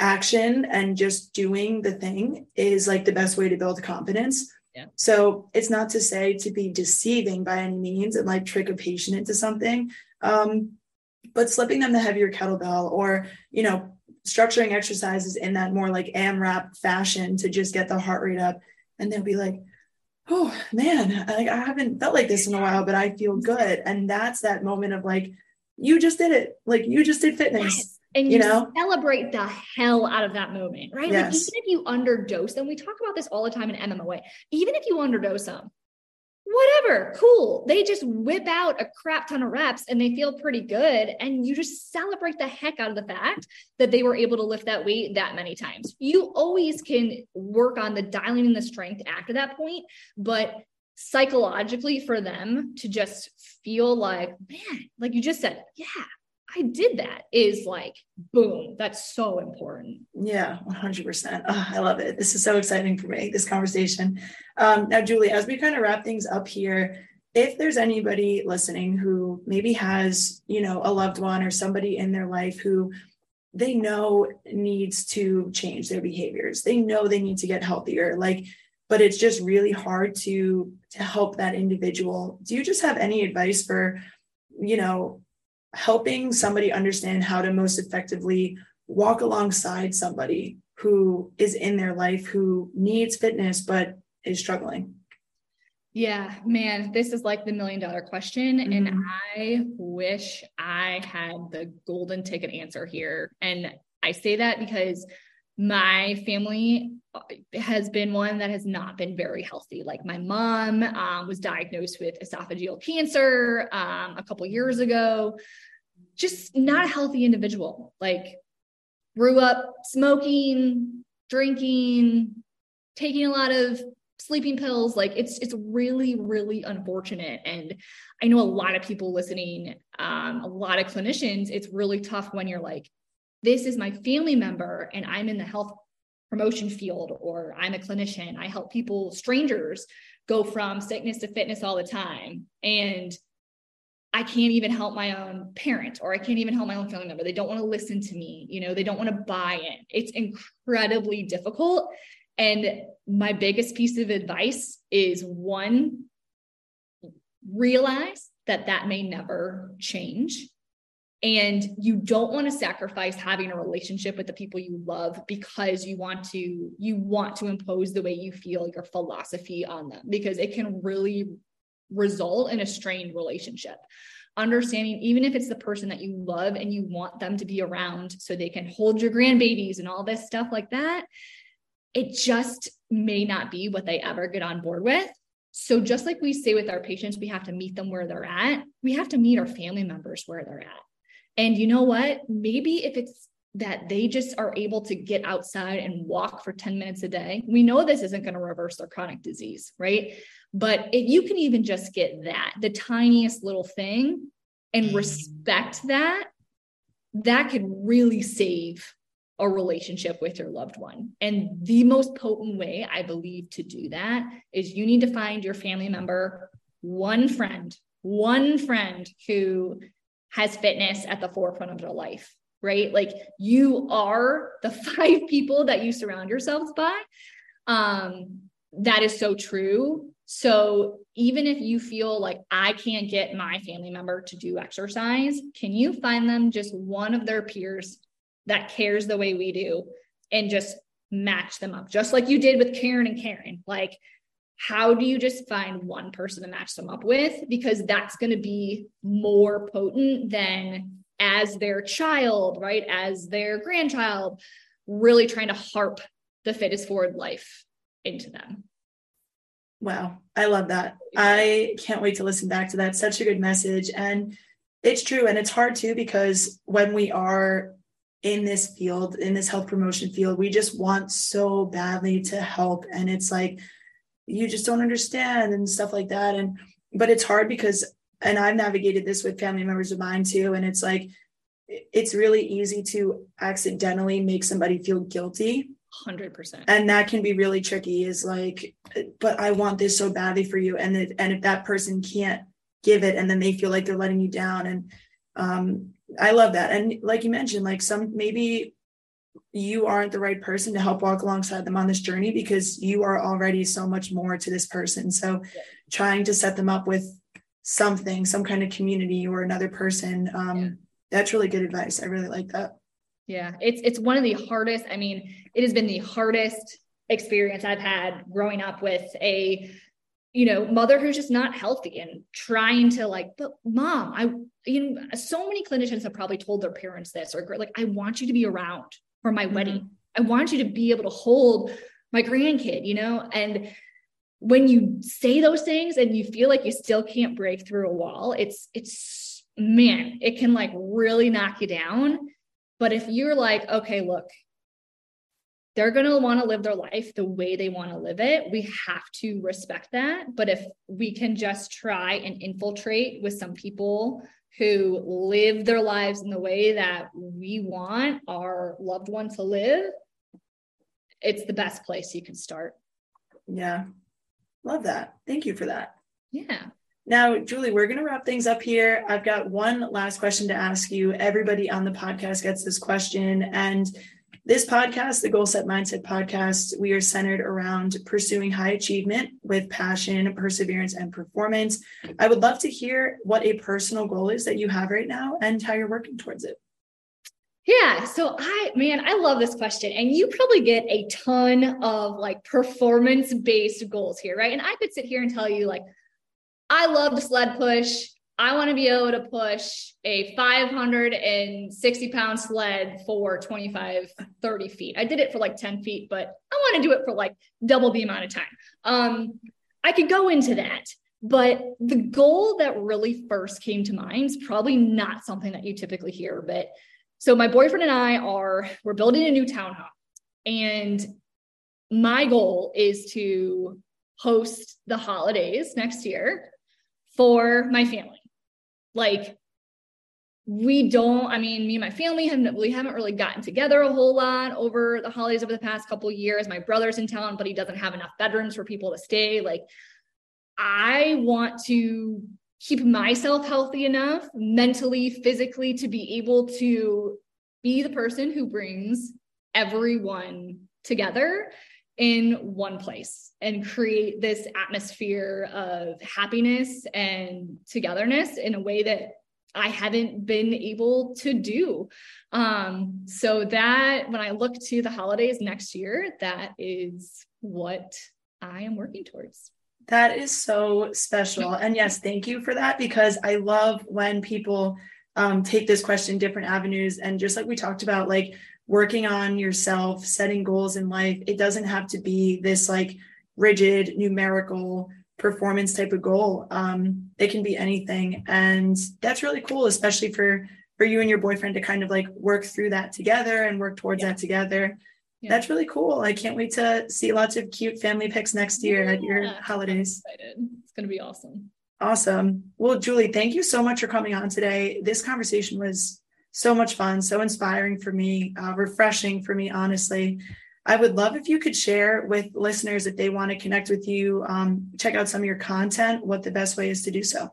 action and just doing the thing is like the best way to build confidence. Yeah. So it's not to say to be deceiving by any means and like trick a patient into something. Um, but slipping them the heavier kettlebell or, you know, structuring exercises in that more like AMRAP fashion to just get the heart rate up. And they'll be like, oh man, like I haven't felt like this in a while, but I feel good. And that's that moment of like, you just did it. Like you just did fitness. And you, you, know, celebrate the hell out of that moment, right? Yes. Like even if you underdose them, we talk about this all the time in MMOA. Even if you underdose them, whatever, cool. They just whip out a crap ton of reps and they feel pretty good. And you just celebrate the heck out of the fact that they were able to lift that weight that many times. You always can work on the dialing in the strength after that point, but psychologically for them to just feel like, man, like you just said, yeah, I did that is like, boom, that's so important. Yeah, 100%. Oh, I love it. This is so exciting for me, this conversation. Um, now, Julie, as we kind of wrap things up here, if there's anybody listening who maybe has, you know, a loved one or somebody in their life who they know needs to change their behaviors, they know they need to get healthier, like, but it's just really hard to to help that individual. Do you just have any advice for, you know, helping somebody understand how to most effectively walk alongside somebody who is in their life who needs fitness but is struggling? Yeah, man, this is like the million dollar question. Mm-hmm. And I wish I had the golden ticket answer here. And I say that because my family uh, has been one that has not been very healthy. Like my mom um, was diagnosed with esophageal cancer um, a couple years ago, just not a healthy individual. Like grew up smoking, drinking, taking a lot of sleeping pills like it's it's really really unfortunate and i know a lot of people listening um, a lot of clinicians it's really tough when you're like this is my family member and I'm in the health promotion field or I'm a clinician. I help people, strangers, go from sickness to fitness all the time. And I can't even help my own parent or I can't even help my own family member. They don't want to listen to me. You know, they don't want to buy in. It's incredibly difficult. And my biggest piece of advice is one, realize that that may never change and you don't want to sacrifice having a relationship with the people you love because you want to you want to impose the way you feel your philosophy on them because it can really result in a strained relationship. Understanding even if it's the person that you love and you want them to be around so they can hold your grandbabies and all this stuff like that it just may not be what they ever get on board with. So just like we say with our patients we have to meet them where they're at. We have to meet our family members where they're at and you know what? Maybe if it's that they just are able to get outside and walk for 10 minutes a day. We know this isn't going to reverse their chronic disease, right? But if you can even just get that, the tiniest little thing, and mm. respect that, that could really save a relationship with your loved one. And the most potent way, I believe, to do that is you need to find your family member, one friend, one friend who has fitness at the forefront of their life, right? Like you are the five people that you surround yourselves by. Um, that is so true. So even if you feel like I can't get my family member to do exercise, can you find them just one of their peers that cares the way we do and just match them up, just like you did with Karen and Karen? Like, how do you just find one person to match them up with? Because that's going to be more potent than as their child, right? As their grandchild, really trying to harp the fittest forward life into them. Wow, I love that. I can't wait to listen back to that. Such a good message. And it's true. And it's hard too, because when we are in this field, in this health promotion field, we just want so badly to help. And it's like, you just don't understand and stuff like that. And, but it's hard because, and I've navigated this with family members of mine too. And it's like, it's really easy to accidentally make somebody feel guilty 100% and that can be really tricky is like but i want this so badly for you and it, and if that person can't give it and then they feel like they're letting you down and um i love that and like you mentioned like some maybe you aren't the right person to help walk alongside them on this journey because you are already so much more to this person so yeah. trying to set them up with something some kind of community or another person um yeah. that's really good advice i really like that yeah, it's it's one of the hardest. I mean, it has been the hardest experience I've had growing up with a you know mother who's just not healthy and trying to like but mom i you know so many clinicians have probably told their parents this or like i want you to be around for my mm-hmm. wedding i want you to be able to hold my grandkid you know and when you say those things and you feel like you still can't break through a wall it's it's man it can like really knock you down but if you're like, okay, look, they're going to want to live their life the way they want to live it. We have to respect that. But if we can just try and infiltrate with some people who live their lives in the way that we want our loved one to live, it's the best place you can start. Yeah. Love that. Thank you for that. Yeah. Now, Julie, we're going to wrap things up here. I've got one last question to ask you. Everybody on the podcast gets this question. And this podcast, the Goal Set Mindset podcast, we are centered around pursuing high achievement with passion, perseverance, and performance. I would love to hear what a personal goal is that you have right now and how you're working towards it. Yeah. So I, man, I love this question. And you probably get a ton of like performance based goals here, right? And I could sit here and tell you, like, I love the sled push. I want to be able to push a 560 pound sled for 25, 30 feet. I did it for like 10 feet, but I want to do it for like double the amount of time. Um, I could go into that, but the goal that really first came to mind is probably not something that you typically hear. But so my boyfriend and I are, we're building a new townhome. And my goal is to host the holidays next year for my family. Like we don't, I mean, me and my family have we haven't really gotten together a whole lot over the holidays over the past couple years. My brother's in town, but he doesn't have enough bedrooms for people to stay. Like I want to keep myself healthy enough mentally, physically to be able to be the person who brings everyone together in one place and create this atmosphere of happiness and togetherness in a way that I haven't been able to do. Um, so that when I look to the holidays next year, that is what I am working towards. That is so special. And yes, thank you for that because I love when people um, take this question different avenues. And just like we talked about, like working on yourself, setting goals in life. It doesn't have to be this like rigid numerical performance type of goal. Um, it can be anything. And that's really cool, especially for for you and your boyfriend to kind of like work through that together and work towards yeah. that together. Yeah. That's really cool. I can't wait to see lots of cute family pics next year yeah. at your holidays. It's going to be awesome. Awesome. Well, Julie, thank you so much for coming on today. This conversation was so much fun, so inspiring for me, uh, refreshing for me, honestly. I would love if you could share with listeners if they want to connect with you, um, check out some of your content, what the best way is to do so.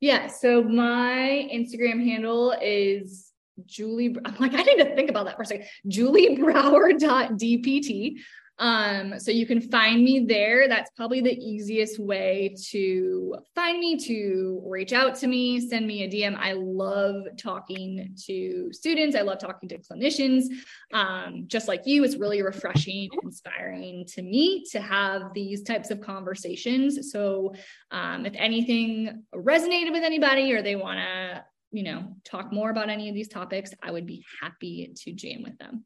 Yeah. So my Instagram handle is Julie. I'm like, I need to think about that for a second. Julie Brauer.dpt. Um, so you can find me there. That's probably the easiest way to find me, to reach out to me, send me a DM. I love talking to students. I love talking to clinicians. Um, just like you, it's really refreshing inspiring to me to have these types of conversations. So um, if anything resonated with anybody or they want to, you know, talk more about any of these topics, I would be happy to jam with them.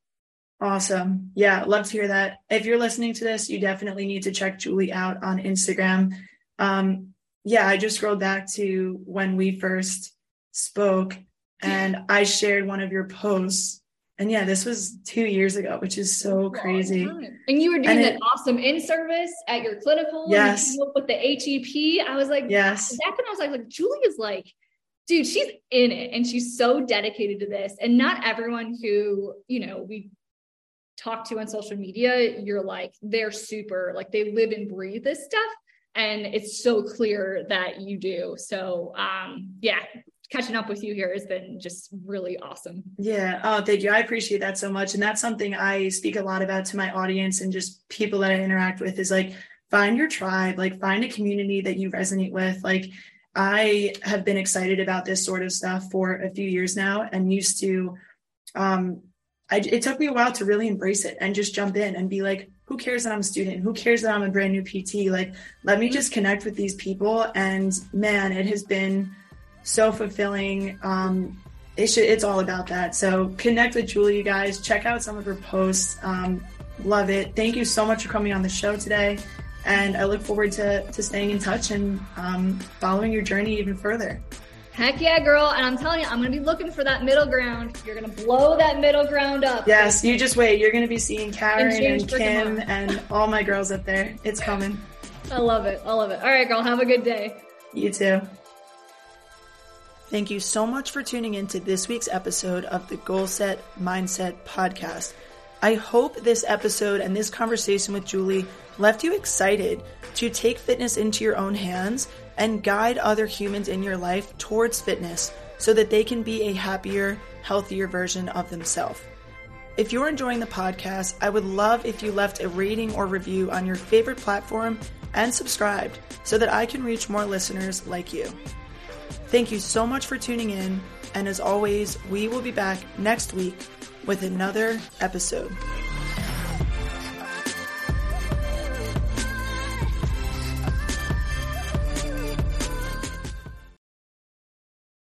Awesome. Yeah, love to hear that. If you're listening to this, you definitely need to check Julie out on Instagram. Um, yeah, I just scrolled back to when we first spoke and I shared one of your posts. And yeah, this was two years ago, which is so crazy. And you were doing that awesome in service at your clinical. Yes. with the HEP. I was like, yes. Back when I was like, like Julie is like, dude, she's in it and she's so dedicated to this. And not everyone who, you know, we talk to on social media, you're like, they're super, like they live and breathe this stuff. And it's so clear that you do. So, um, yeah, catching up with you here has been just really awesome. Yeah. Oh, thank you. I appreciate that so much. And that's something I speak a lot about to my audience and just people that I interact with is like, find your tribe, like find a community that you resonate with. Like, I have been excited about this sort of stuff for a few years now and used to um, I, it took me a while to really embrace it and just jump in and be like, who cares that I'm a student? Who cares that I'm a brand new PT? Like, let me just connect with these people. And man, it has been so fulfilling. Um, it should, it's all about that. So connect with Julie, you guys. Check out some of her posts. Um, love it. Thank you so much for coming on the show today. And I look forward to, to staying in touch and um, following your journey even further. Heck yeah, girl. And I'm telling you, I'm going to be looking for that middle ground. You're going to blow that middle ground up. Yes, you just wait. You're going to be seeing Karen and, and Kim and all my girls up there. It's coming. I love it. I love it. All right, girl. Have a good day. You too. Thank you so much for tuning in to this week's episode of the Goal Set Mindset podcast. I hope this episode and this conversation with Julie left you excited to take fitness into your own hands and guide other humans in your life towards fitness so that they can be a happier, healthier version of themselves. If you're enjoying the podcast, I would love if you left a rating or review on your favorite platform and subscribed so that I can reach more listeners like you. Thank you so much for tuning in, and as always, we will be back next week with another episode.